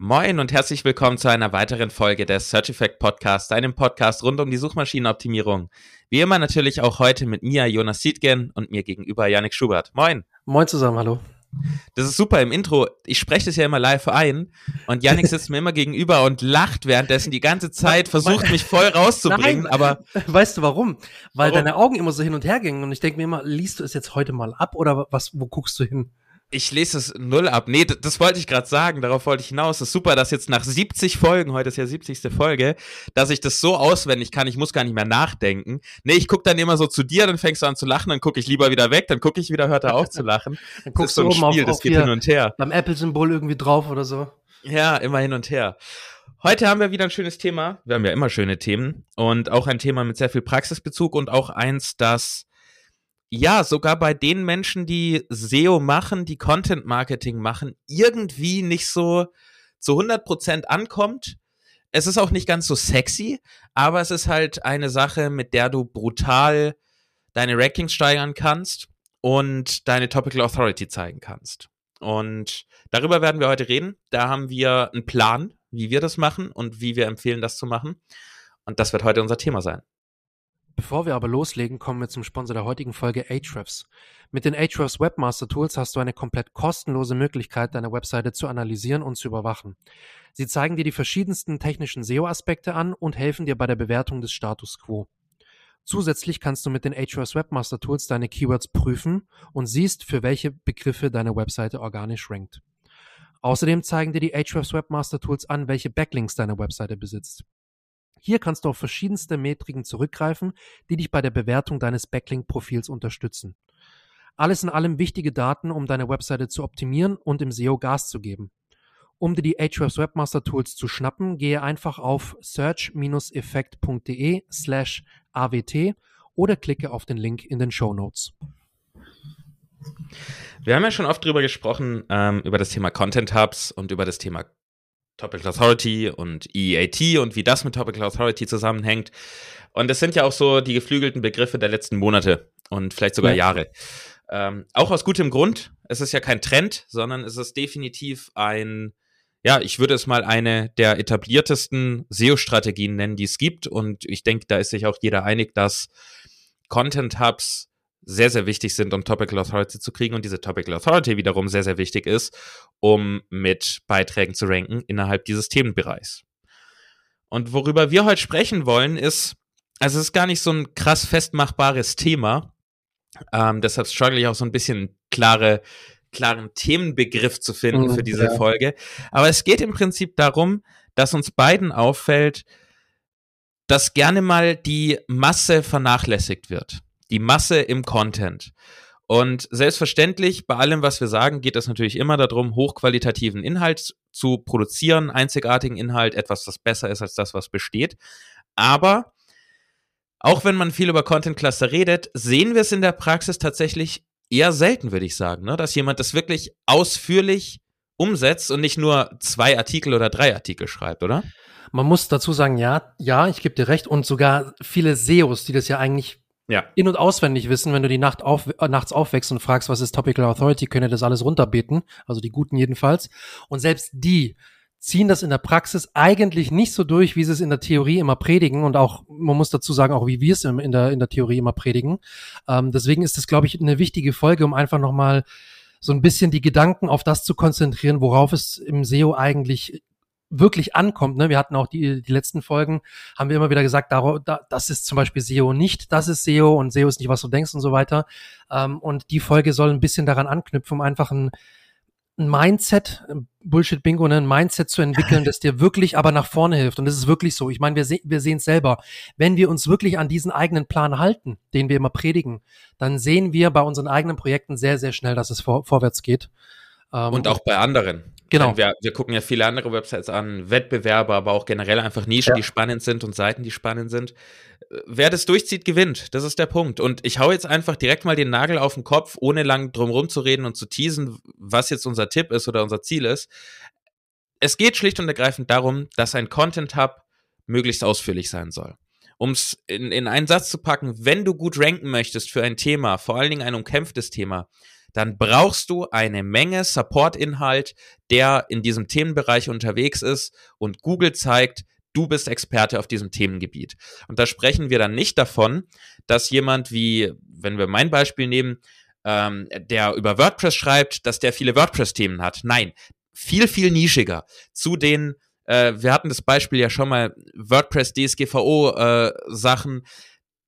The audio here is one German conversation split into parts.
Moin und herzlich willkommen zu einer weiteren Folge des Search Effect Podcast, einem Podcast rund um die Suchmaschinenoptimierung. Wie immer natürlich auch heute mit mir, Jonas Siedgen, und mir gegenüber Yannick Schubert. Moin. Moin zusammen, hallo. Das ist super im Intro. Ich spreche das ja immer live ein und Yannick sitzt mir immer gegenüber und lacht währenddessen die ganze Zeit, versucht mich voll rauszubringen, Nein, aber weißt du warum? Weil Warum? deine Augen immer so hin und her gingen und ich denke mir immer, liest du es jetzt heute mal ab oder was, wo guckst du hin? Ich lese es null ab. Nee, das, das wollte ich gerade sagen, darauf wollte ich hinaus. Es ist super, dass jetzt nach 70 Folgen, heute ist ja 70. Folge, dass ich das so auswendig kann, ich muss gar nicht mehr nachdenken. Nee, ich gucke dann immer so zu dir, dann fängst du an zu lachen, dann gucke ich lieber wieder weg, dann gucke ich wieder, hört er auf zu lachen. Dann Das ist so ein Spiel, das geht hin und her. beim Apple-Symbol irgendwie drauf oder so. Ja, immer hin und her. Heute haben wir wieder ein schönes Thema. Wir haben ja immer schöne Themen und auch ein Thema mit sehr viel Praxisbezug und auch eins, das ja sogar bei den Menschen, die SEO machen, die Content Marketing machen, irgendwie nicht so zu 100% ankommt. Es ist auch nicht ganz so sexy, aber es ist halt eine Sache, mit der du brutal deine Rankings steigern kannst und deine Topical Authority zeigen kannst. Und darüber werden wir heute reden. Da haben wir einen Plan, wie wir das machen und wie wir empfehlen, das zu machen. Und das wird heute unser Thema sein. Bevor wir aber loslegen, kommen wir zum Sponsor der heutigen Folge Ahrefs. Mit den Ahrefs Webmaster Tools hast du eine komplett kostenlose Möglichkeit, deine Webseite zu analysieren und zu überwachen. Sie zeigen dir die verschiedensten technischen SEO-Aspekte an und helfen dir bei der Bewertung des Status quo. Zusätzlich kannst du mit den Ahrefs Webmaster Tools deine Keywords prüfen und siehst, für welche Begriffe deine Webseite organisch rankt. Außerdem zeigen dir die Ahrefs Webmaster Tools an, welche Backlinks deine Webseite besitzt. Hier kannst du auf verschiedenste Metriken zurückgreifen, die dich bei der Bewertung deines Backlink-Profils unterstützen. Alles in allem wichtige Daten, um deine Webseite zu optimieren und im SEO Gas zu geben. Um dir die Ahrefs Webmaster Tools zu schnappen, gehe einfach auf search-effekt.de slash awt oder klicke auf den Link in den Show Notes. Wir haben ja schon oft drüber gesprochen, ähm, über das Thema Content Hubs und über das Thema Topical Authority und EAT und wie das mit Topical Authority zusammenhängt. Und das sind ja auch so die geflügelten Begriffe der letzten Monate und vielleicht sogar Ja. Jahre. Ähm, auch aus gutem Grund. Es ist ja kein Trend, sondern es ist definitiv ein, ja, ich würde es mal eine der etabliertesten SEO-Strategien nennen, die es gibt. Und ich denke, da ist sich auch jeder einig, dass Content Hubs sehr, sehr wichtig sind, um Topical Authority zu kriegen und diese Topical Authority wiederum sehr, sehr wichtig ist, um mit Beiträgen zu ranken innerhalb dieses Themenbereichs. Und worüber wir heute sprechen wollen, ist, also es ist gar nicht so ein krass festmachbares Thema. Ähm, deshalb struggle ich auch so ein bisschen klare, klaren Themenbegriff zu finden Mhm, für diese ja. Folge. Aber es geht im Prinzip darum, dass uns beiden auffällt, dass gerne mal die Masse vernachlässigt wird. Die Masse im Content. Und selbstverständlich, bei allem, was wir sagen, geht es natürlich immer darum, hochqualitativen Inhalt zu produzieren, einzigartigen Inhalt, etwas, das besser ist als das, was besteht. Aber auch wenn man viel über Content Cluster redet, sehen wir es in der Praxis tatsächlich eher selten, würde ich sagen, ne? dass jemand das wirklich ausführlich umsetzt und nicht nur zwei Artikel oder drei Artikel schreibt, oder? Man muss dazu sagen, ja, ja, ich gebe dir recht und sogar viele SEOs, die das ja eigentlich Ja. in- und auswendig wissen, wenn du die Nacht auf, äh, nachts aufwächst und fragst, was ist Topical Authority, können ja das alles runterbeten, also die Guten jedenfalls. Und selbst die ziehen das in der Praxis eigentlich nicht so durch, wie sie es in der Theorie immer predigen und auch, man muss dazu sagen, auch wie wir es in der, in der Theorie immer predigen. Ähm, deswegen ist das, glaube ich, eine wichtige Folge, um einfach nochmal so ein bisschen die Gedanken auf das zu konzentrieren, worauf es im SEO eigentlich wirklich ankommt. Ne? Wir hatten auch die, die letzten Folgen, haben wir immer wieder gesagt, daro- da, das ist zum Beispiel SEO nicht, das ist SEO und SEO ist nicht, was du denkst und so weiter. Ähm, und die Folge soll ein bisschen daran anknüpfen, um einfach ein, ein Mindset, Bullshit-Bingo, ne, ein Mindset zu entwickeln, das dir wirklich aber nach vorne hilft. Und das ist wirklich so. Ich meine, wir, se wir sehen es selber. Wenn wir uns wirklich an diesen eigenen Plan halten, den wir immer predigen, dann sehen wir bei unseren eigenen Projekten sehr, sehr schnell, dass es vor, vorwärts geht. Ähm, Und auch bei anderen. Genau. Wir, wir gucken ja viele andere Websites an, Wettbewerber, aber auch generell einfach Nischen, Ja. die spannend sind und Seiten, die spannend sind. Wer das durchzieht, gewinnt. Das ist der Punkt. Und ich hau jetzt einfach direkt mal den Nagel auf den Kopf, ohne lang drum rumzureden und zu teasen, was jetzt unser Tipp ist oder unser Ziel ist. Es geht schlicht und ergreifend darum, dass ein Content Hub möglichst ausführlich sein soll. Um es in, in einen Satz zu packen, wenn du gut ranken möchtest für ein Thema, vor allen Dingen ein umkämpftes Thema, dann brauchst du eine Menge Support-Inhalt, der in diesem Themenbereich unterwegs ist und Google zeigt, du bist Experte auf diesem Themengebiet. Und da sprechen wir dann nicht davon, dass jemand wie, wenn wir mein Beispiel nehmen, ähm, der über WordPress schreibt, dass der viele WordPress-Themen hat. Nein, viel, viel nischiger. Zu den, äh, wir hatten das Beispiel ja schon mal, WordPress, DSGVO-Sachen, äh,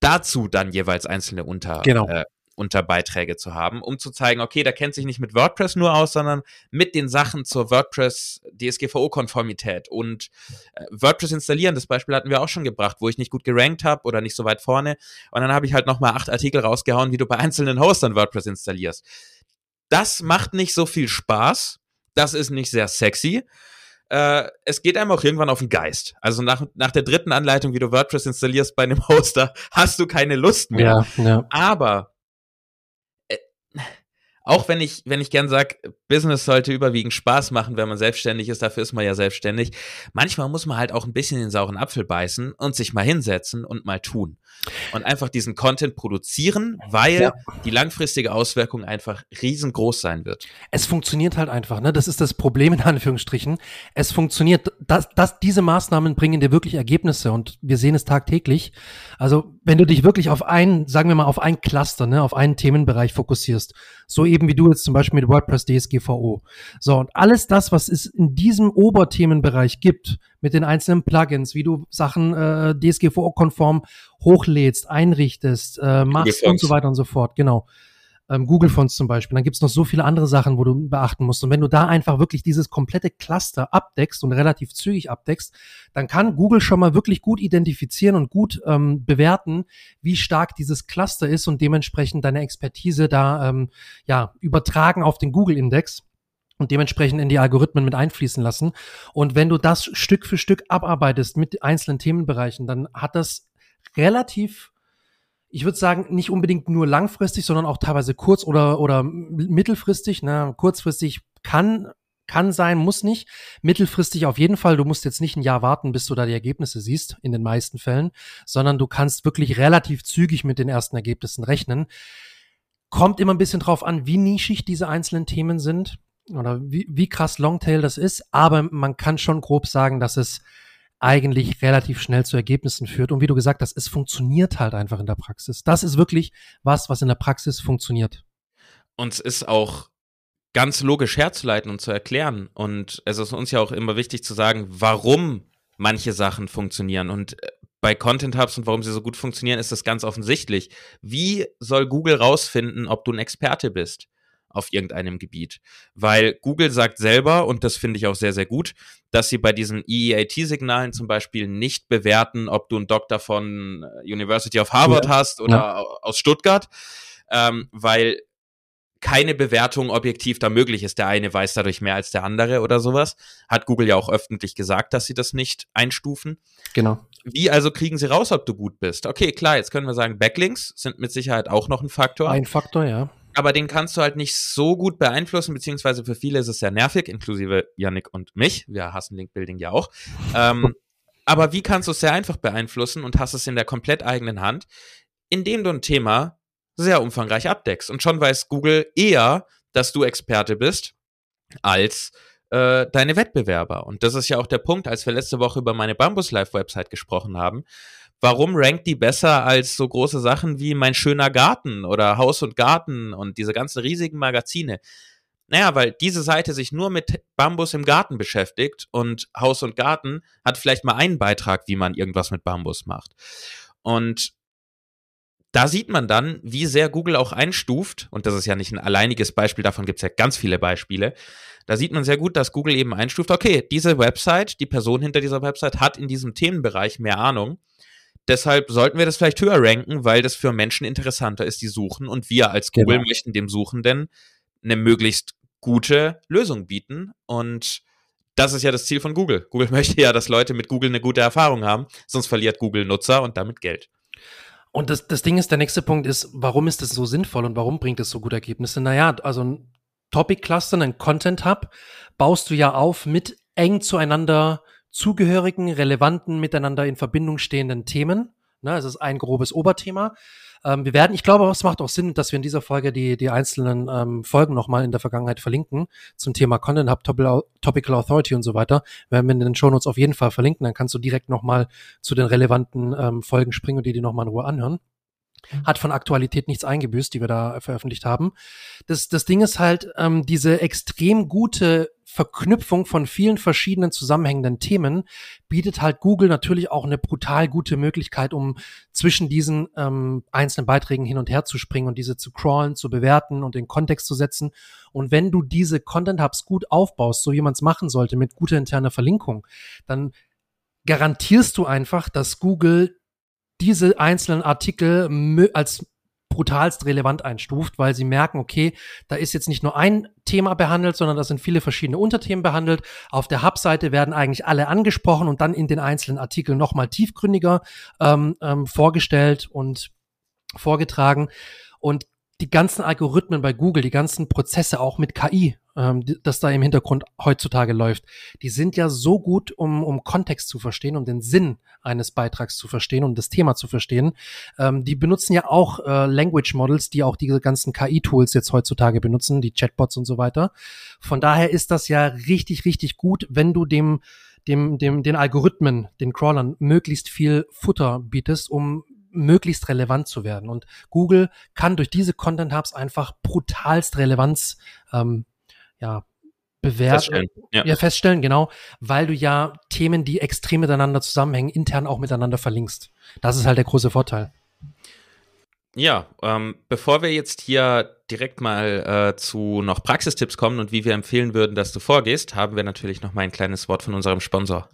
dazu dann jeweils einzelne Unter, genau. äh, Unterbeiträge zu haben, um zu zeigen, okay, der kennt sich nicht mit WordPress nur aus, sondern mit den Sachen zur WordPress DSGVO-Konformität und äh, WordPress installieren. Das Beispiel hatten wir auch schon gebracht, wo ich nicht gut gerankt habe oder nicht so weit vorne. Und dann habe ich halt nochmal acht Artikel rausgehauen, wie du bei einzelnen Hostern WordPress installierst. Das macht nicht so viel Spaß. Das ist nicht sehr sexy äh, es geht einem auch irgendwann auf den Geist. Also nach, nach der dritten Anleitung, wie du WordPress installierst bei einem Hoster, hast du keine Lust mehr. Ja, ja. Aber auch wenn ich, wenn ich gern sage, Business sollte überwiegend Spaß machen, wenn man selbstständig ist, dafür ist man ja selbstständig. Manchmal muss man halt auch ein bisschen den sauren Apfel beißen und sich mal hinsetzen und mal tun. Und einfach diesen Content produzieren, weil ja. die langfristige Auswirkung einfach riesengroß sein wird. Es funktioniert halt einfach, ne? Das ist das Problem in Anführungsstrichen. Es funktioniert. Das, das, diese Maßnahmen bringen dir wirklich Ergebnisse und wir sehen es tagtäglich. Also, wenn du dich wirklich auf einen, sagen wir mal, auf ein Cluster, ne, auf einen Themenbereich fokussierst, so eben wie du jetzt zum Beispiel mit WordPress DSGVO. So, und alles das, was es in diesem Oberthemenbereich gibt, mit den einzelnen Plugins, wie du Sachen äh, DSGVO-konform hochlädst, einrichtest, äh, machst und so weiter und so fort, genau. Ähm, Google Fonts zum Beispiel. Dann gibt's noch so viele andere Sachen, wo du beachten musst. Und wenn du da einfach wirklich dieses komplette Cluster abdeckst und relativ zügig abdeckst, dann kann Google schon mal wirklich gut identifizieren und gut ähm, bewerten, wie stark dieses Cluster ist und dementsprechend deine Expertise da ähm, ja übertragen auf den Google-Index und dementsprechend in die Algorithmen mit einfließen lassen. Und wenn du das Stück für Stück abarbeitest mit einzelnen Themenbereichen, dann hat das relativ, ich würde sagen, nicht unbedingt nur langfristig, sondern auch teilweise kurz- oder, oder mittelfristig. Ne? Kurzfristig kann kann sein, muss nicht. Mittelfristig auf jeden Fall. Du musst jetzt nicht ein Jahr warten, bis du da die Ergebnisse siehst, in den meisten Fällen, sondern du kannst wirklich relativ zügig mit den ersten Ergebnissen rechnen. Kommt immer ein bisschen drauf an, wie nischig diese einzelnen Themen sind oder wie, wie krass Longtail das ist, aber man kann schon grob sagen, dass es eigentlich relativ schnell zu Ergebnissen führt. Und wie du gesagt hast, es funktioniert halt einfach in der Praxis. Das ist wirklich was, was in der Praxis funktioniert. Und es ist auch ganz logisch herzuleiten und zu erklären. Und es ist uns ja auch immer wichtig zu sagen, warum manche Sachen funktionieren. Und äh, bei Content Hubs und warum sie so gut funktionieren, ist das ganz offensichtlich. Wie soll Google rausfinden, ob du ein Experte bist? Auf irgendeinem Gebiet. Weil Google sagt selber, und das finde ich auch sehr, sehr gut, dass sie bei diesen EEAT-Signalen zum Beispiel nicht bewerten, ob du einen Doktor von äh, University of Harvard ja. hast oder ja. aus Stuttgart, ähm, weil keine Bewertung objektiv da möglich ist. Der eine weiß dadurch mehr als der andere oder sowas. Hat Google ja auch öffentlich gesagt, dass sie das nicht einstufen. Genau. Wie also kriegen sie raus, ob du gut bist? Okay, klar, jetzt können wir sagen, Backlinks sind mit Sicherheit auch noch ein Faktor. Ein Faktor, ja aber den kannst du halt nicht so gut beeinflussen, beziehungsweise für viele ist es sehr nervig, inklusive Yannick und mich. Wir hassen Link-Building ja auch. Ähm, aber wie kannst du es sehr einfach beeinflussen und hast es in der komplett eigenen Hand, indem du ein Thema sehr umfangreich abdeckst. Und schon weiß Google eher, dass du Experte bist, als äh, deine Wettbewerber. Und das ist ja auch der Punkt, als wir letzte Woche über meine Bambus Live Website gesprochen haben warum rankt die besser als so große Sachen wie Mein schöner Garten oder Haus und Garten und diese ganzen riesigen Magazine? Naja, weil diese Seite sich nur mit Bambus im Garten beschäftigt und Haus und Garten hat vielleicht mal einen Beitrag, wie man irgendwas mit Bambus macht. Und da sieht man dann, wie sehr Google auch einstuft, und das ist ja nicht ein alleiniges Beispiel, davon gibt es ja ganz viele Beispiele. Da sieht man sehr gut, dass Google eben einstuft, okay, diese Website, die Person hinter dieser Website hat in diesem Themenbereich mehr Ahnung Deshalb sollten wir das vielleicht höher ranken, weil das für Menschen interessanter ist, die suchen. Und wir als Google genau. möchten dem Suchenden eine möglichst gute Lösung bieten. Und das ist ja das Ziel von Google. Google möchte ja, dass Leute mit Google eine gute Erfahrung haben, sonst verliert Google Nutzer und damit Geld. Und das, das Ding ist, der nächste Punkt ist, warum ist das so sinnvoll und warum bringt es so gute Ergebnisse? Naja, also ein Topic Cluster, ein Content Hub baust du ja auf mit eng zueinander zugehörigen, relevanten, miteinander in Verbindung stehenden Themen. Ne, es ist ein grobes Oberthema. Ähm, wir werden, ich glaube, es macht auch Sinn, dass wir in dieser Folge die, die einzelnen ähm, Folgen nochmal in der Vergangenheit verlinken zum Thema Content Hub, Topical Authority und so weiter. Werden wir in den Shownotes auf jeden Fall verlinken, dann kannst du direkt nochmal zu den relevanten ähm, Folgen springen und die dir nochmal in Ruhe anhören hat von Aktualität nichts eingebüßt, die wir da veröffentlicht haben. Das, das Ding ist halt ähm, diese extrem gute Verknüpfung von vielen verschiedenen zusammenhängenden Themen bietet halt Google natürlich auch eine brutal gute Möglichkeit, um zwischen diesen ähm, einzelnen Beiträgen hin und her zu springen und diese zu crawlen, zu bewerten und in Kontext zu setzen. Und wenn du diese Content Hubs gut aufbaust, so wie man es machen sollte, mit guter interner Verlinkung, garantierst du einfach, dass Google diese einzelnen Artikel als brutalst relevant einstuft, weil sie merken, okay, da ist jetzt nicht nur ein Thema behandelt, sondern da sind viele verschiedene Unterthemen behandelt. Auf der Hub-Seite werden eigentlich alle angesprochen und dann in den einzelnen Artikeln nochmal tiefgründiger ähm, ähm, vorgestellt und vorgetragen. Und die ganzen Algorithmen bei Google, die ganzen Prozesse auch mit KI, ähm, das da im Hintergrund heutzutage läuft, die sind ja so gut, um, um Kontext zu verstehen, um den Sinn eines Beitrags zu verstehen, um das Thema zu verstehen. Ähm, die benutzen ja auch äh, Language Models, die auch diese ganzen KI-Tools jetzt heutzutage benutzen, die Chatbots und so weiter. Von daher ist das ja richtig, richtig gut, wenn du dem dem, dem, den Algorithmen, den Crawlern möglichst viel Futter bietest, um möglichst relevant zu werden. Und Google kann durch diese Content Hubs einfach brutalst Relevanz ähm, ja, bewerten, feststellen, ja. ja. feststellen, genau, weil du ja Themen, die extrem miteinander zusammenhängen, intern auch miteinander verlinkst. Das ist halt der große Vorteil. Ja, ähm, bevor wir jetzt hier direkt mal äh, zu noch Praxistipps kommen und wie wir empfehlen würden, dass du vorgehst, haben wir natürlich noch mal ein kleines Wort von unserem Sponsor.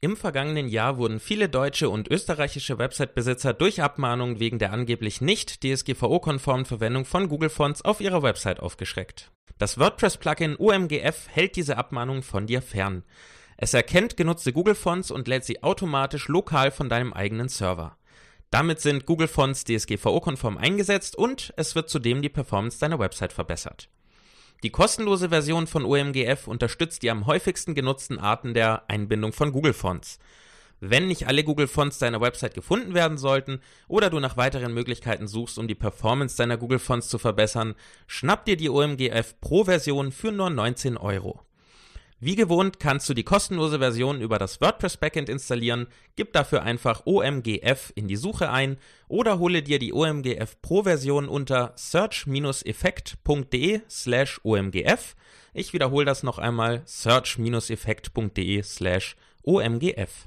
Im vergangenen Jahr wurden viele deutsche und österreichische Website-Besitzer durch Abmahnungen wegen der angeblich nicht DSGVO-konformen Verwendung von Google Fonts auf ihrer Website aufgeschreckt. Das WordPress-Plugin OMGF hält diese Abmahnungen von dir fern. Es erkennt genutzte Google Fonts und lädt sie automatisch lokal von deinem eigenen Server. Damit sind Google Fonts DSGVO-konform eingesetzt und es wird zudem die Performance deiner Website verbessert. Die kostenlose Version von OMGF unterstützt die am häufigsten genutzten Arten der Einbindung von Google Fonts. Wenn nicht alle Google Fonts deiner Website gefunden werden sollten oder du nach weiteren Möglichkeiten suchst, um die Performance deiner Google Fonts zu verbessern, schnapp dir die OMGF Pro Version für nur 19 Euro. Wie gewohnt kannst du die kostenlose Version über das WordPress Backend installieren, gib dafür einfach OMGF in die Suche ein oder hole dir die OMGF Pro Version unter search-effekt.de slash OMGF. Ich wiederhole das noch einmal, search-effekt.de slash OMGF.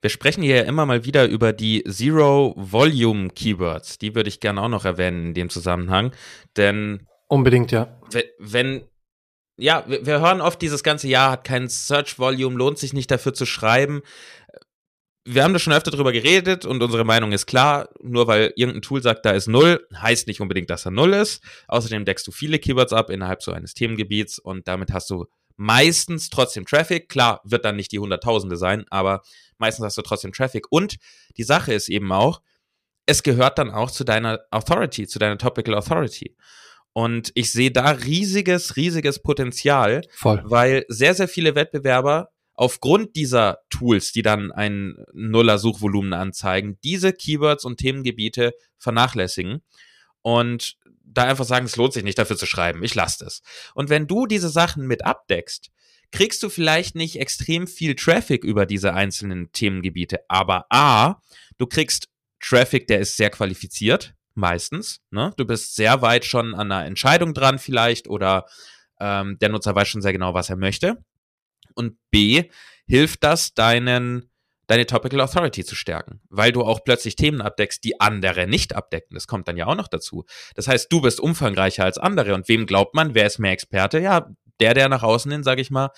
Wir sprechen hier ja immer mal wieder über die Zero Volume Keywords. Die würde ich gerne auch noch erwähnen in dem Zusammenhang, denn Unbedingt, ja. Wenn ja, wir, wir hören oft, dieses ganze Jahr hat kein Search Volume, lohnt sich nicht dafür zu schreiben. Wir haben da schon öfter drüber geredet und unsere Meinung ist klar, nur weil irgendein Tool sagt, da ist null, heißt nicht unbedingt, dass er null ist. Außerdem deckst du viele Keywords ab innerhalb so eines Themengebiets und damit hast du meistens trotzdem Traffic. Klar, wird dann nicht die Hunderttausende sein, aber meistens hast du trotzdem Traffic. Und die Sache ist eben auch, es gehört dann auch zu deiner Authority, zu deiner Topical Authority. Und ich sehe da riesiges, riesiges Potenzial, Voll. weil sehr, sehr viele Wettbewerber aufgrund dieser Tools, die dann ein Nuller Suchvolumen anzeigen, diese Keywords und Themengebiete vernachlässigen und da einfach sagen, es lohnt sich nicht dafür zu schreiben, ich lasse es. Und wenn du diese Sachen mit abdeckst, kriegst du vielleicht nicht extrem viel Traffic über diese einzelnen Themengebiete, aber A, du kriegst Traffic, der ist sehr qualifiziert, meistens. Ne? Du bist sehr weit schon an einer Entscheidung dran vielleicht oder ähm, der Nutzer weiß schon sehr genau, was er möchte. Und B, hilft das deinen deine Topical Authority zu stärken, weil du auch plötzlich Themen abdeckst, die andere nicht abdecken. Das kommt dann ja auch noch dazu. Das heißt, du bist umfangreicher als andere. Und wem glaubt man, wer ist mehr Experte? Ja, der, der nach außen hin, sage ich mal,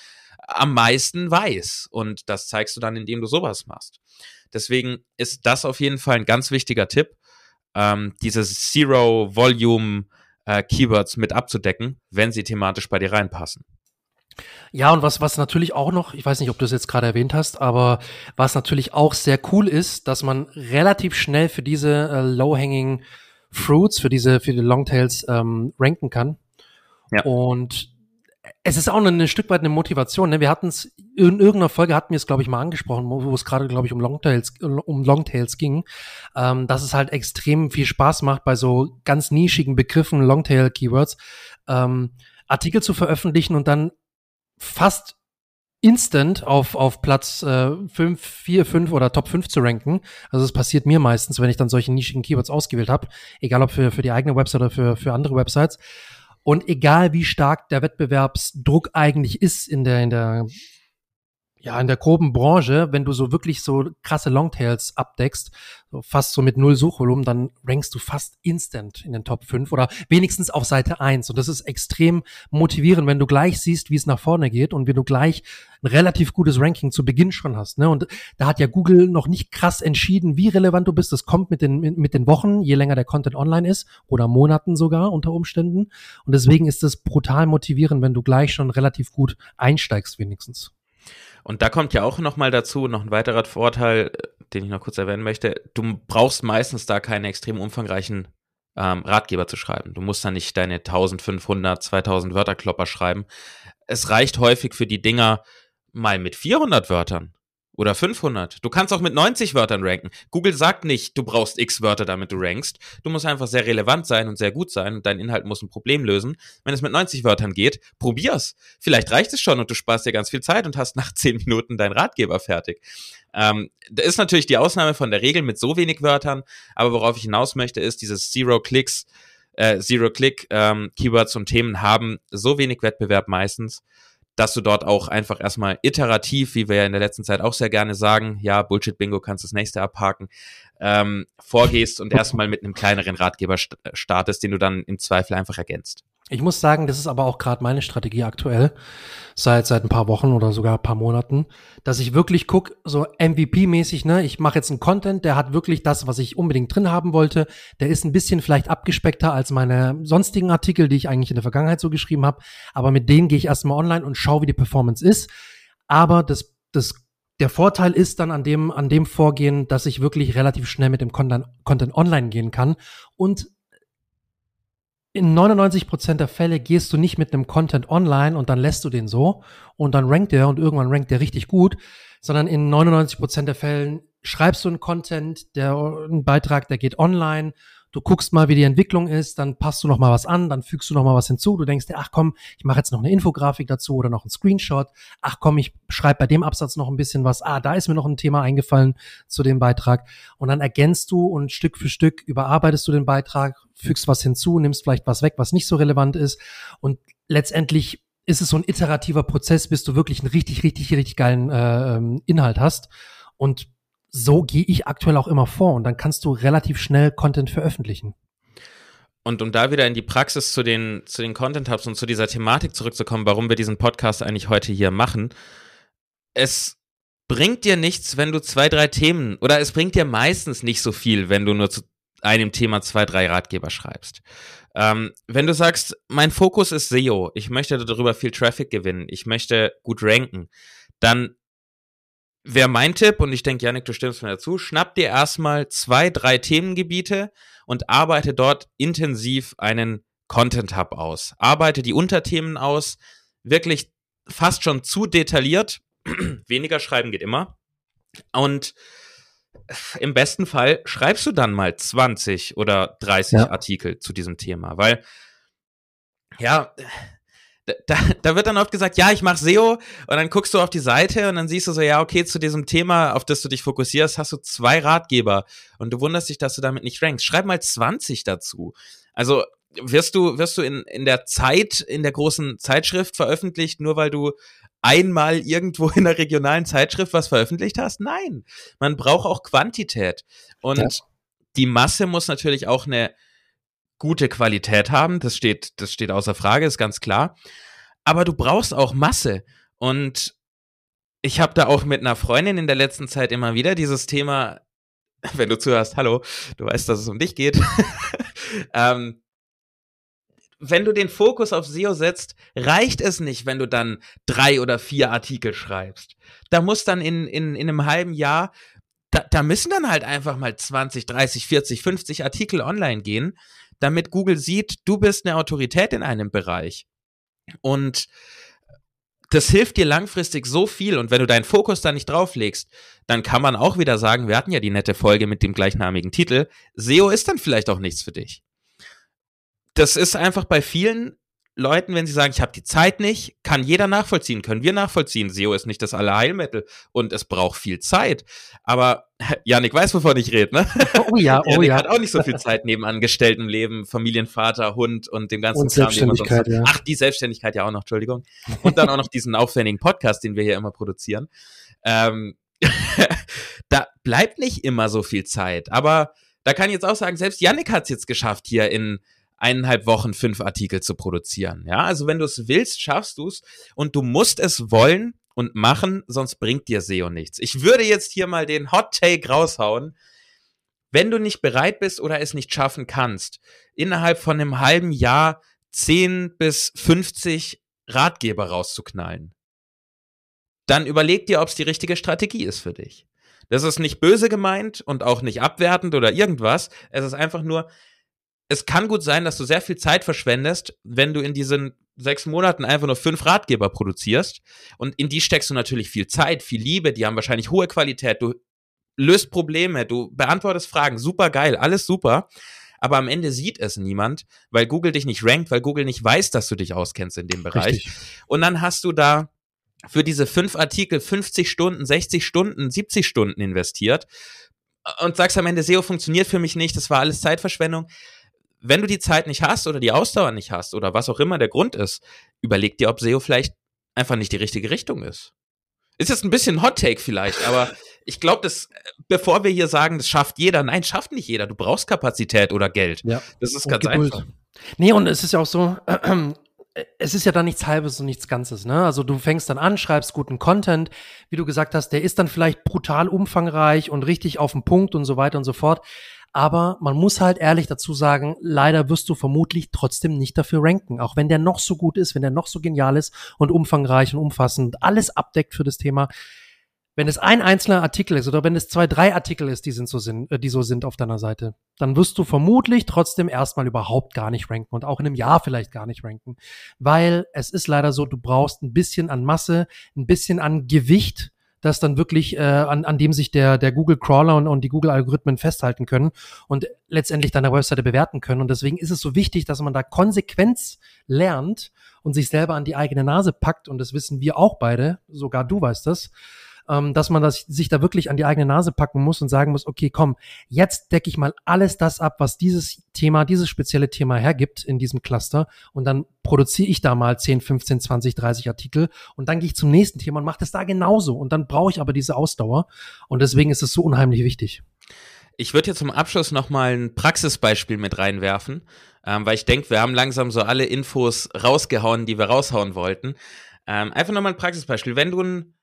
am meisten weiß. Und das zeigst du dann, indem du sowas machst. Deswegen ist das auf jeden Fall ein ganz wichtiger Tipp ähm, diese Zero-Volume-Keywords äh, mit abzudecken, wenn sie thematisch bei dir reinpassen. Ja, und was, was natürlich auch noch, ich weiß nicht, ob du es jetzt gerade erwähnt hast, aber was natürlich auch sehr cool ist, dass man relativ schnell für diese äh, Low-Hanging Fruits, für diese, für die Longtails ähm, ranken kann. Ja. Und es ist auch ein Stück weit eine Motivation. Ne? Wir hatten es in irgendeiner Folge hatten wir es, glaube ich, mal angesprochen, wo, es gerade, glaube ich, um Longtails, um Longtails ging, ähm, dass es halt extrem viel Spaß macht, bei so ganz nischigen Begriffen, Longtail-Keywords, ähm, Artikel zu veröffentlichen und dann fast instant auf, auf Platz äh, 5, 4, 5 oder Top 5 zu ranken. Also es passiert mir meistens, wenn ich dann solche nischigen Keywords ausgewählt habe, egal ob für, für die eigene Website oder für, für andere Websites. Und egal wie stark der Wettbewerbsdruck eigentlich ist in der, in der ja, in der groben Branche, wenn du so wirklich so krasse Longtails abdeckst, so fast so mit null Suchvolumen, dann rankst du fast instant in den Top 5 oder wenigstens auf Seite 1. Und das ist extrem motivierend, wenn du gleich siehst, wie es nach vorne geht und wie du gleich ein relativ gutes Ranking zu Beginn schon hast. Ne? Und da hat ja Google noch nicht krass entschieden, wie relevant du bist. Das kommt mit den, mit den Wochen, je länger der Content online ist oder Monaten sogar unter Umständen. Und deswegen ist es brutal motivierend, wenn du gleich schon relativ gut einsteigst wenigstens. Und da kommt ja auch nochmal dazu, noch ein weiterer Vorteil, den ich noch kurz erwähnen möchte. Du brauchst meistens da keine extrem umfangreichen ähm, Ratgeber zu schreiben. Du musst da nicht deine 1500, 2000 Wörterklopper schreiben. Es reicht häufig für die Dinger mal mit 400 Wörtern oder 500. Du kannst auch mit 90 Wörtern ranken. Google sagt nicht, du brauchst x Wörter, damit du rankst. Du musst einfach sehr relevant sein und sehr gut sein und dein Inhalt muss ein Problem lösen. Wenn es mit 90 Wörtern geht, probier's. Vielleicht reicht es schon und du sparst dir ganz viel Zeit und hast nach 10 Minuten deinen Ratgeber fertig. Ähm, da ist natürlich die Ausnahme von der Regel mit so wenig Wörtern, aber worauf ich hinaus möchte, ist dieses Zero-Clicks, äh, Zero-Click-Keywords ähm, und Themen haben so wenig Wettbewerb meistens, dass du dort auch einfach erstmal iterativ, wie wir ja in der letzten Zeit auch sehr gerne sagen, ja, Bullshit-Bingo kannst das nächste abhaken, ähm, vorgehst und erstmal mit einem kleineren Ratgeber startest, den du dann im Zweifel einfach ergänzt. Ich muss sagen, das ist aber auch gerade meine Strategie aktuell, seit seit ein paar Wochen oder sogar ein paar Monaten, dass ich wirklich guck, so MVP-mäßig, ne, ich mache jetzt einen Content, der hat wirklich das, was ich unbedingt drin haben wollte. Der ist ein bisschen vielleicht abgespeckter als meine sonstigen Artikel, die ich eigentlich in der Vergangenheit so geschrieben habe. Aber mit denen gehe ich erstmal online und schaue, wie die Performance ist. Aber das, das der Vorteil ist dann an dem, an dem Vorgehen, dass ich wirklich relativ schnell mit dem Content, Content online gehen kann und in 99% der Fälle gehst du nicht mit einem Content online und dann lässt du den so und dann rankt der und irgendwann rankt der richtig gut, sondern in 99% der Fällen schreibst du einen Content, der einen Beitrag, der geht online du guckst mal, wie die Entwicklung ist, dann passt du noch mal was an, dann fügst du noch mal was hinzu. Du denkst dir, ach komm, ich mache jetzt noch eine Infografik dazu oder noch einen Screenshot. Ach komm, ich schreibe bei dem Absatz noch ein bisschen was. Ah, da ist mir noch ein Thema eingefallen zu dem Beitrag. Und dann ergänzt du und Stück für Stück überarbeitest du den Beitrag, fügst was hinzu, nimmst vielleicht was weg, was nicht so relevant ist. Und letztendlich ist es so ein iterativer Prozess, bis du wirklich einen richtig, richtig, richtig geilen äh, ähm, Inhalt hast. Und so gehe ich aktuell auch immer vor und dann kannst du relativ schnell Content veröffentlichen. Und um da wieder in die Praxis zu den, zu den Content Hubs und zu dieser Thematik zurückzukommen, warum wir diesen Podcast eigentlich heute hier machen. Es bringt dir nichts, wenn du zwei, drei Themen, oder es bringt dir meistens nicht so viel, wenn du nur zu einem Thema zwei, drei Ratgeber schreibst. Ähm, wenn du sagst, mein Fokus ist SEO, ich möchte darüber viel Traffic gewinnen, ich möchte gut ranken, dann wäre mein Tipp, und ich denke, Janik, du stimmst mir dazu, schnapp dir erstmal zwei, drei Themengebiete und arbeite dort intensiv einen Content Hub aus. Arbeite die Unterthemen aus, wirklich fast schon zu detailliert. Weniger schreiben geht immer. Und im besten Fall schreibst du dann mal 20 oder 30 ja. Artikel zu diesem Thema, weil ja, da, da wird dann oft gesagt, ja, ich mache SEO und dann guckst du auf die Seite und dann siehst du so, ja, okay, zu diesem Thema, auf das du dich fokussierst, hast du zwei Ratgeber und du wunderst dich, dass du damit nicht rankst. Schreib mal 20 dazu. Also wirst du, wirst du in, in der Zeit, in der großen Zeitschrift veröffentlicht, nur weil du einmal irgendwo in der regionalen Zeitschrift was veröffentlicht hast? Nein. Man braucht auch Quantität. Und ja. die Masse muss natürlich auch eine gute Qualität haben, das steht, das steht außer Frage, ist ganz klar. Aber du brauchst auch Masse. Und ich habe da auch mit einer Freundin in der letzten Zeit immer wieder dieses Thema, wenn du zuhörst, hallo, du weißt, dass es um dich geht. ähm, wenn du den Fokus auf SEO setzt, reicht es nicht, wenn du dann drei oder vier Artikel schreibst. Da muss dann in, in, in einem halben Jahr, da, da müssen dann halt einfach mal 20, 30, 40, 50 Artikel online gehen, damit Google sieht, du bist eine Autorität in einem Bereich. Und das hilft dir langfristig so viel und wenn du deinen Fokus da nicht drauf legst, dann kann man auch wieder sagen, wir hatten ja die nette Folge mit dem gleichnamigen Titel, SEO ist dann vielleicht auch nichts für dich. Das ist einfach bei vielen Leuten, wenn sie sagen, ich habe die Zeit nicht, kann jeder nachvollziehen, können wir nachvollziehen. SEO ist nicht das Allerheilmittel und es braucht viel Zeit. Aber Janik weiß, wovon ich rede, ne? Oh ja, oh Janik ja. hat auch nicht so viel Zeit neben angestelltem Leben, Familienvater, Hund und dem ganzen Und Kram, Selbstständigkeit, ja. Ach, die Selbstständigkeit ja auch noch, Entschuldigung. Und dann auch noch diesen aufwendigen Podcast, den wir hier immer produzieren. Ähm, da bleibt nicht immer so viel Zeit. Aber da kann ich jetzt auch sagen, selbst Yannick hat es jetzt geschafft, hier in eineinhalb Wochen fünf Artikel zu produzieren. Ja, also wenn du es willst, schaffst du es und du musst es wollen und machen, sonst bringt dir SEO nichts. Ich würde jetzt hier mal den Hot Take raushauen. Wenn du nicht bereit bist oder es nicht schaffen kannst, innerhalb von einem halben Jahr 10 bis 50 Ratgeber rauszuknallen, dann überleg dir, ob es die richtige Strategie ist für dich. Das ist nicht böse gemeint und auch nicht abwertend oder irgendwas. Es ist einfach nur, es kann gut sein, dass du sehr viel Zeit verschwendest, wenn du in diesen sechs Monaten einfach nur fünf Ratgeber produzierst. Und in die steckst du natürlich viel Zeit, viel Liebe, die haben wahrscheinlich hohe Qualität. Du löst Probleme, du beantwortest Fragen, super geil, alles super. Aber am Ende sieht es niemand, weil Google dich nicht rankt, weil Google nicht weiß, dass du dich auskennst in dem Bereich. Richtig. Und dann hast du da für diese fünf Artikel 50 Stunden, 60 Stunden, 70 Stunden investiert und sagst am Ende, SEO funktioniert für mich nicht, das war alles Zeitverschwendung. Wenn du die Zeit nicht hast oder die Ausdauer nicht hast oder was auch immer der Grund ist, überleg dir, ob SEO vielleicht einfach nicht die richtige Richtung ist. Ist jetzt ein bisschen Hot Take vielleicht, aber ich glaube, dass, bevor wir hier sagen, das schafft jeder, nein, schafft nicht jeder. Du brauchst Kapazität oder Geld. Ja. Das ist Und ganz Geduld. einfach. Nee, und es ist ja auch so, es ist ja dann nichts Halbes und nichts Ganzes, ne? Also du fängst dann an, schreibst guten Content, wie du gesagt hast, der ist dann vielleicht brutal umfangreich und richtig auf den Punkt und so weiter und so fort. Aber man muss halt ehrlich dazu sagen, leider wirst du vermutlich trotzdem nicht dafür ranken. Auch wenn der noch so gut ist, wenn der noch so genial ist und umfangreich und umfassend alles abdeckt für das Thema. Wenn es ein einzelner Artikel ist oder wenn es zwei, drei Artikel ist, die, sind so sind, äh, die so sind auf deiner Seite, dann wirst du vermutlich trotzdem erstmal überhaupt gar nicht ranken und auch in einem Jahr vielleicht gar nicht ranken. Weil es ist leider so, du brauchst ein bisschen an Masse, ein bisschen an Gewicht, das dann wirklich, äh, an, an dem sich der, der Google Crawler und, und die Google Algorithmen festhalten können und letztendlich deine Webseite bewerten können. Und deswegen ist es so wichtig, dass man da Konsequenz lernt und sich selber an die eigene Nase packt. Und das wissen wir auch beide, sogar du weißt das, ähm, dass man das, sich da wirklich an die eigene Nase packen muss und sagen muss, okay, komm, jetzt decke ich mal alles das ab, was dieses Thema, dieses spezielle Thema hergibt in diesem Cluster und dann produziere ich da mal 10, 15, 20, 30 Artikel und dann gehe ich zum nächsten Thema und mache das da genauso und dann brauche ich aber diese Ausdauer und deswegen ist es so unheimlich wichtig. Ich würde jetzt zum Abschluss nochmal ein Praxisbeispiel mit reinwerfen, ähm, weil ich denke, wir haben langsam so alle Infos rausgehauen, die wir raushauen wollten. Ähm, einfach nochmal ein Praxisbeispiel. Wenn du ein,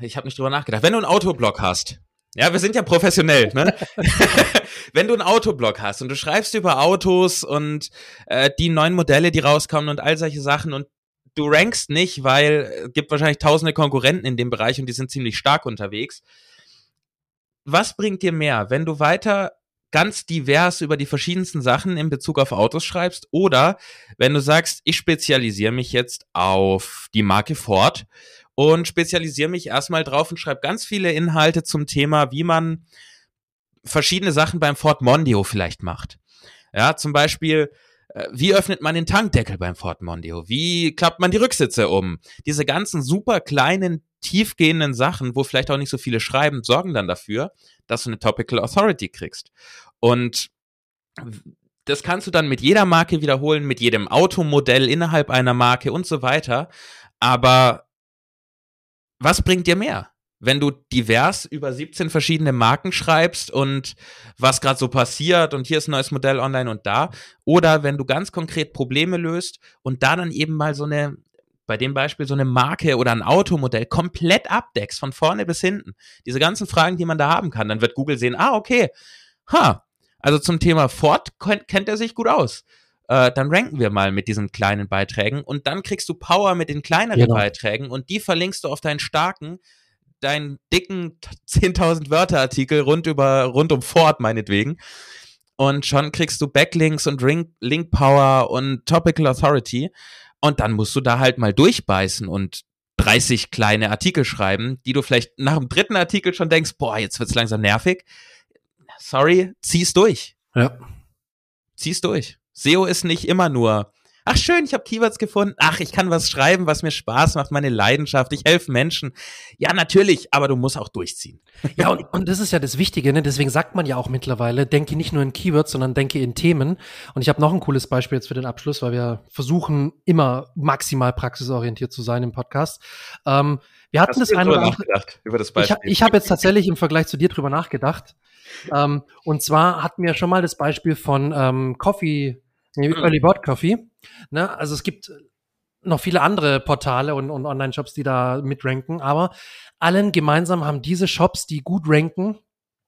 ich habe nicht drüber nachgedacht, wenn du einen Autoblog hast, ja, wir sind ja professionell, ne? wenn du einen Autoblog hast und du schreibst über Autos und äh, die neuen Modelle, die rauskommen und all solche Sachen und du rankst nicht, weil es gibt wahrscheinlich tausende Konkurrenten in dem Bereich und die sind ziemlich stark unterwegs was bringt dir mehr, wenn du weiter ganz divers über die verschiedensten Sachen in Bezug auf Autos schreibst oder wenn du sagst, ich spezialisiere mich jetzt auf die Marke Ford und spezialisiere mich erstmal drauf und schreibe ganz viele Inhalte zum Thema, wie man verschiedene Sachen beim Ford Mondeo vielleicht macht. Ja, zum Beispiel, wie öffnet man den Tankdeckel beim Ford Mondeo? Wie klappt man die Rücksitze um? Diese ganzen super kleinen tiefgehenden Sachen, wo vielleicht auch nicht so viele schreiben, sorgen dann dafür, dass du eine Topical Authority kriegst. Und das kannst du dann mit jeder Marke wiederholen, mit jedem Automodell innerhalb einer Marke und so weiter. Aber was bringt dir mehr? Wenn du divers über 17 verschiedene Marken schreibst und was gerade so passiert und hier ist ein neues Modell online und da, oder wenn du ganz konkret Probleme löst und da dann eben mal so eine bei dem Beispiel so eine Marke oder ein Automodell komplett abdeckst, von vorne bis hinten, diese ganzen Fragen, die man da haben kann, dann wird Google sehen, ah, okay, ha, also zum Thema Ford kennt er sich gut aus. Äh, dann ranken wir mal mit diesen kleinen Beiträgen und dann kriegst du Power mit den kleineren Genau. Beiträgen und die verlinkst du auf deinen starken, deinen dicken 10.000 Wörter Artikel rund über, rund um Ford meinetwegen. Und schon kriegst du Backlinks und Ring, Link Power und Topical Authority. Und dann musst du da halt mal durchbeißen und 30 kleine Artikel schreiben, die du vielleicht nach dem dritten Artikel schon denkst, boah, jetzt wird's langsam nervig. Sorry, zieh's durch. Ja. Zieh's durch. SEO ist nicht immer nur Ach schön, ich habe Keywords gefunden. Ach, ich kann was schreiben, was mir Spaß macht, meine Leidenschaft. Ich helfe Menschen. Ja, natürlich, aber du musst auch durchziehen. Ja, und, und das ist ja das Wichtige, ne? Deswegen sagt man ja auch mittlerweile, denke nicht nur in Keywords, sondern denke in Themen. Und ich habe noch ein cooles Beispiel jetzt für den Abschluss, weil wir versuchen, immer maximal praxisorientiert zu sein im Podcast. Ähm, wir hatten Hast das eine oder andere. Über das Beispiel. Ich, ich habe jetzt tatsächlich im Vergleich zu dir drüber nachgedacht. Ähm, und zwar hatten wir schon mal das Beispiel von ähm, Coffee Mhm. Early Bird Coffee. Ne? Also es gibt noch viele andere Portale und, und Online-Shops, die da mitranken, aber allen gemeinsam haben diese Shops, die gut ranken,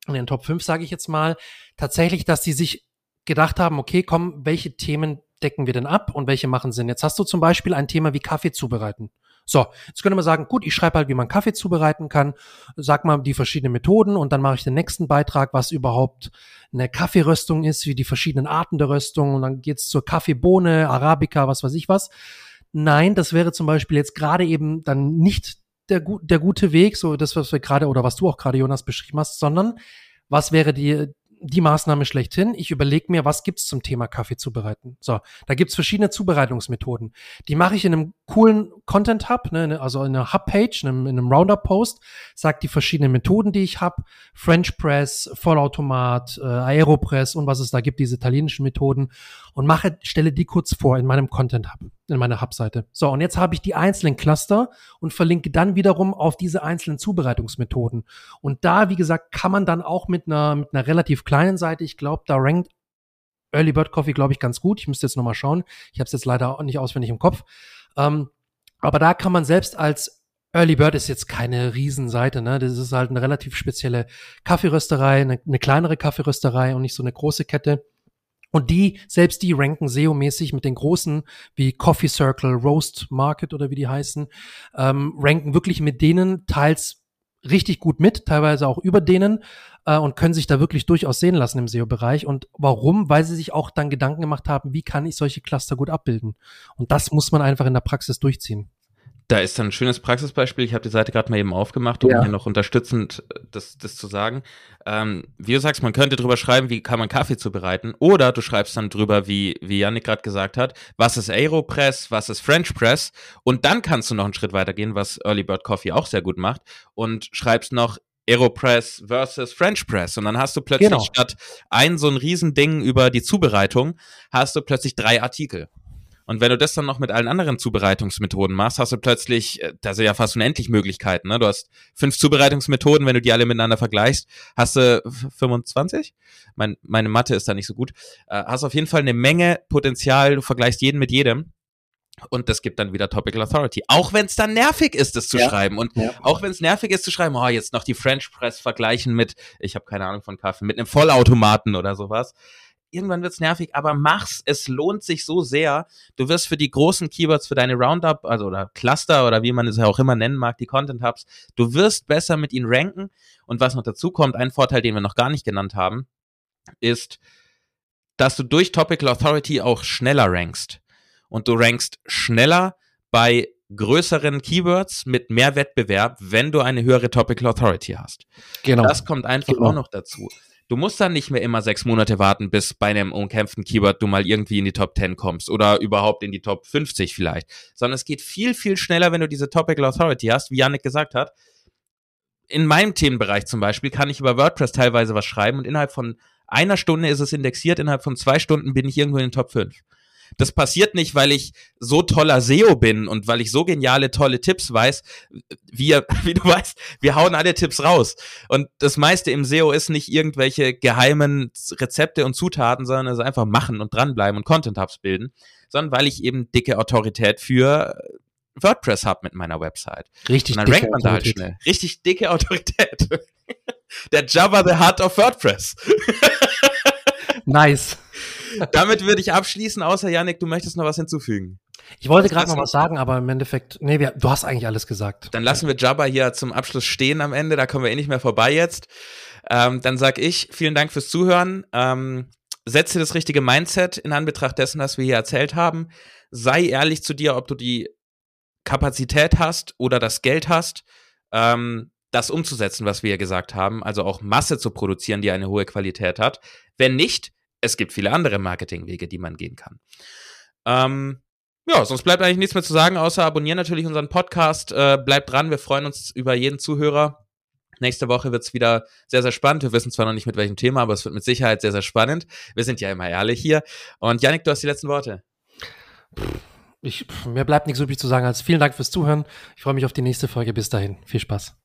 in den Top 5 sage ich jetzt mal, tatsächlich, dass die sich gedacht haben, okay, komm, welche Themen decken wir denn ab und welche machen Sinn? Jetzt hast du zum Beispiel ein Thema wie Kaffee zubereiten. So, jetzt könnte man sagen, gut, ich schreibe halt, wie man Kaffee zubereiten kann, sag mal die verschiedenen Methoden und dann mache ich den nächsten Beitrag, was überhaupt eine Kaffeeröstung ist, wie die verschiedenen Arten der Röstung und dann geht's zur Kaffeebohne, Arabica, was weiß ich was. Nein, das wäre zum Beispiel jetzt gerade eben dann nicht der, der gute Weg, so das, was wir gerade oder was du auch gerade, Jonas, beschrieben hast, sondern was wäre die, die Maßnahme schlechthin. Ich überlege mir, was gibt's zum Thema Kaffee zubereiten. So, da gibt's verschiedene Zubereitungsmethoden. Die mache ich in einem coolen Content Hub, ne, also in einer Hub-Page, in einem, in einem Roundup-Post, sagt die verschiedenen Methoden, die ich habe, French Press, Vollautomat, äh, Aeropress und was es da gibt, diese italienischen Methoden und mache, stelle die kurz vor in meinem Content Hub, in meiner Hub-Seite. So, und jetzt habe ich die einzelnen Cluster und verlinke dann wiederum auf diese einzelnen Zubereitungsmethoden. Und da, wie gesagt, kann man dann auch mit einer, mit einer relativ kleinen Seite, ich glaube, da rankt Early Bird Coffee, glaube ich, ganz gut. Ich müsste jetzt nochmal schauen. Ich habe es jetzt leider nicht auswendig im Kopf. Ähm, aber da kann man selbst als Early Bird ist jetzt keine Riesenseite, ne? Das ist halt eine relativ spezielle Kaffeerösterei, eine, eine kleinere Kaffeerösterei und nicht so eine große Kette. Und die, selbst die ranken SEO-mäßig mit den großen wie Coffee Circle, Roast Market oder wie die heißen, ähm, ranken wirklich mit denen teils richtig gut mit, teilweise auch über denen äh, und können sich da wirklich durchaus sehen lassen im SEO-Bereich. Und warum? Weil sie sich auch dann Gedanken gemacht haben, wie kann ich solche Cluster gut abbilden? Und das muss man einfach in der Praxis durchziehen. Da ist dann ein schönes Praxisbeispiel. Ich habe die Seite gerade mal eben aufgemacht, um ja. hier noch unterstützend äh, das, das zu sagen. Ähm, wie du sagst, man könnte drüber schreiben, wie kann man Kaffee zubereiten. Oder du schreibst dann drüber, wie, wie Yannick gerade gesagt hat, was ist Aeropress, was ist French Press. Und dann kannst du noch einen Schritt weitergehen, was Early Bird Coffee auch sehr gut macht. Und schreibst noch Aeropress versus French Press. Und dann hast du plötzlich genau. statt ein so ein Riesending über die Zubereitung, hast du plötzlich drei Artikel. Und wenn du das dann noch mit allen anderen Zubereitungsmethoden machst, hast du plötzlich, äh, da sind ja fast unendlich Möglichkeiten. Ne? Du hast fünf Zubereitungsmethoden, wenn du die alle miteinander vergleichst, hast du 25? Mein, meine Mathe ist da nicht so gut. Äh, hast auf jeden Fall eine Menge Potenzial, du vergleichst jeden mit jedem. Und das gibt dann wieder Topical Authority. Auch wenn es dann nervig ist, das zu ja. schreiben. Und ja. auch wenn es nervig ist zu schreiben, oh, jetzt noch die French Press vergleichen mit, ich habe keine Ahnung von Kaffee, mit einem Vollautomaten oder sowas irgendwann wird's nervig, aber mach's. Es lohnt sich so sehr. Du wirst für die großen Keywords, für deine Roundup, also oder Cluster oder wie man es ja auch immer nennen mag, die Content Hubs, du wirst besser mit ihnen ranken. Und was noch dazu kommt, ein Vorteil, den wir noch gar nicht genannt haben, ist, dass du durch Topical Authority auch schneller rankst. Und du rankst schneller bei größeren Keywords mit mehr Wettbewerb, wenn du eine höhere Topical Authority hast. Genau. Das kommt einfach genau. auch noch dazu. Du musst dann nicht mehr immer sechs Monate warten, bis bei einem umkämpften Keyword du mal irgendwie in die Top 10 kommst oder überhaupt in die Top 50 vielleicht, sondern es geht viel, viel schneller, wenn du diese Topical Authority hast, wie Yannick gesagt hat. In meinem Themenbereich zum Beispiel kann ich über WordPress teilweise was schreiben und innerhalb von einer Stunde ist es indexiert, innerhalb von zwei Stunden bin ich irgendwo in den Top 5. Das passiert nicht, weil ich so toller SEO bin und weil ich so geniale, tolle Tipps weiß. Wir, wie du weißt, wir hauen alle Tipps raus. Und das meiste im SEO ist nicht irgendwelche geheimen Rezepte und Zutaten, sondern es ist einfach machen und dranbleiben und Content-Hubs bilden, sondern weil ich eben dicke Autorität für WordPress habe mit meiner Website. Richtig. Und dann rankt man da halt schnell. Richtig dicke Autorität. Der Java the Heart of WordPress. nice. Damit würde ich abschließen, außer Janik, du möchtest noch was hinzufügen. Ich wollte gerade noch was sagen, aber im Endeffekt, nee, wir, du hast eigentlich alles gesagt. Dann lassen wir Jabba hier zum Abschluss stehen am Ende, da kommen wir eh nicht mehr vorbei jetzt. Ähm, dann sag ich vielen Dank fürs Zuhören. Ähm, setze das richtige Mindset in Anbetracht dessen, was wir hier erzählt haben. Sei ehrlich zu dir, ob du die Kapazität hast oder das Geld hast, ähm, das umzusetzen, was wir hier gesagt haben, also auch Masse zu produzieren, die eine hohe Qualität hat. Wenn nicht, es gibt viele andere Marketingwege, die man gehen kann. Ähm, ja, sonst bleibt eigentlich nichts mehr zu sagen, außer abonnieren natürlich unseren Podcast. Äh, bleibt dran, wir freuen uns über jeden Zuhörer. Nächste Woche wird es wieder sehr, sehr spannend. Wir wissen zwar noch nicht mit welchem Thema, aber es wird mit Sicherheit sehr, sehr spannend. Wir sind ja immer ehrlich hier. Und Janik, du hast die letzten Worte. Ich, mir bleibt nichts übrig zu sagen als vielen Dank fürs Zuhören. Ich freue mich auf die nächste Folge. Bis dahin. Viel Spaß.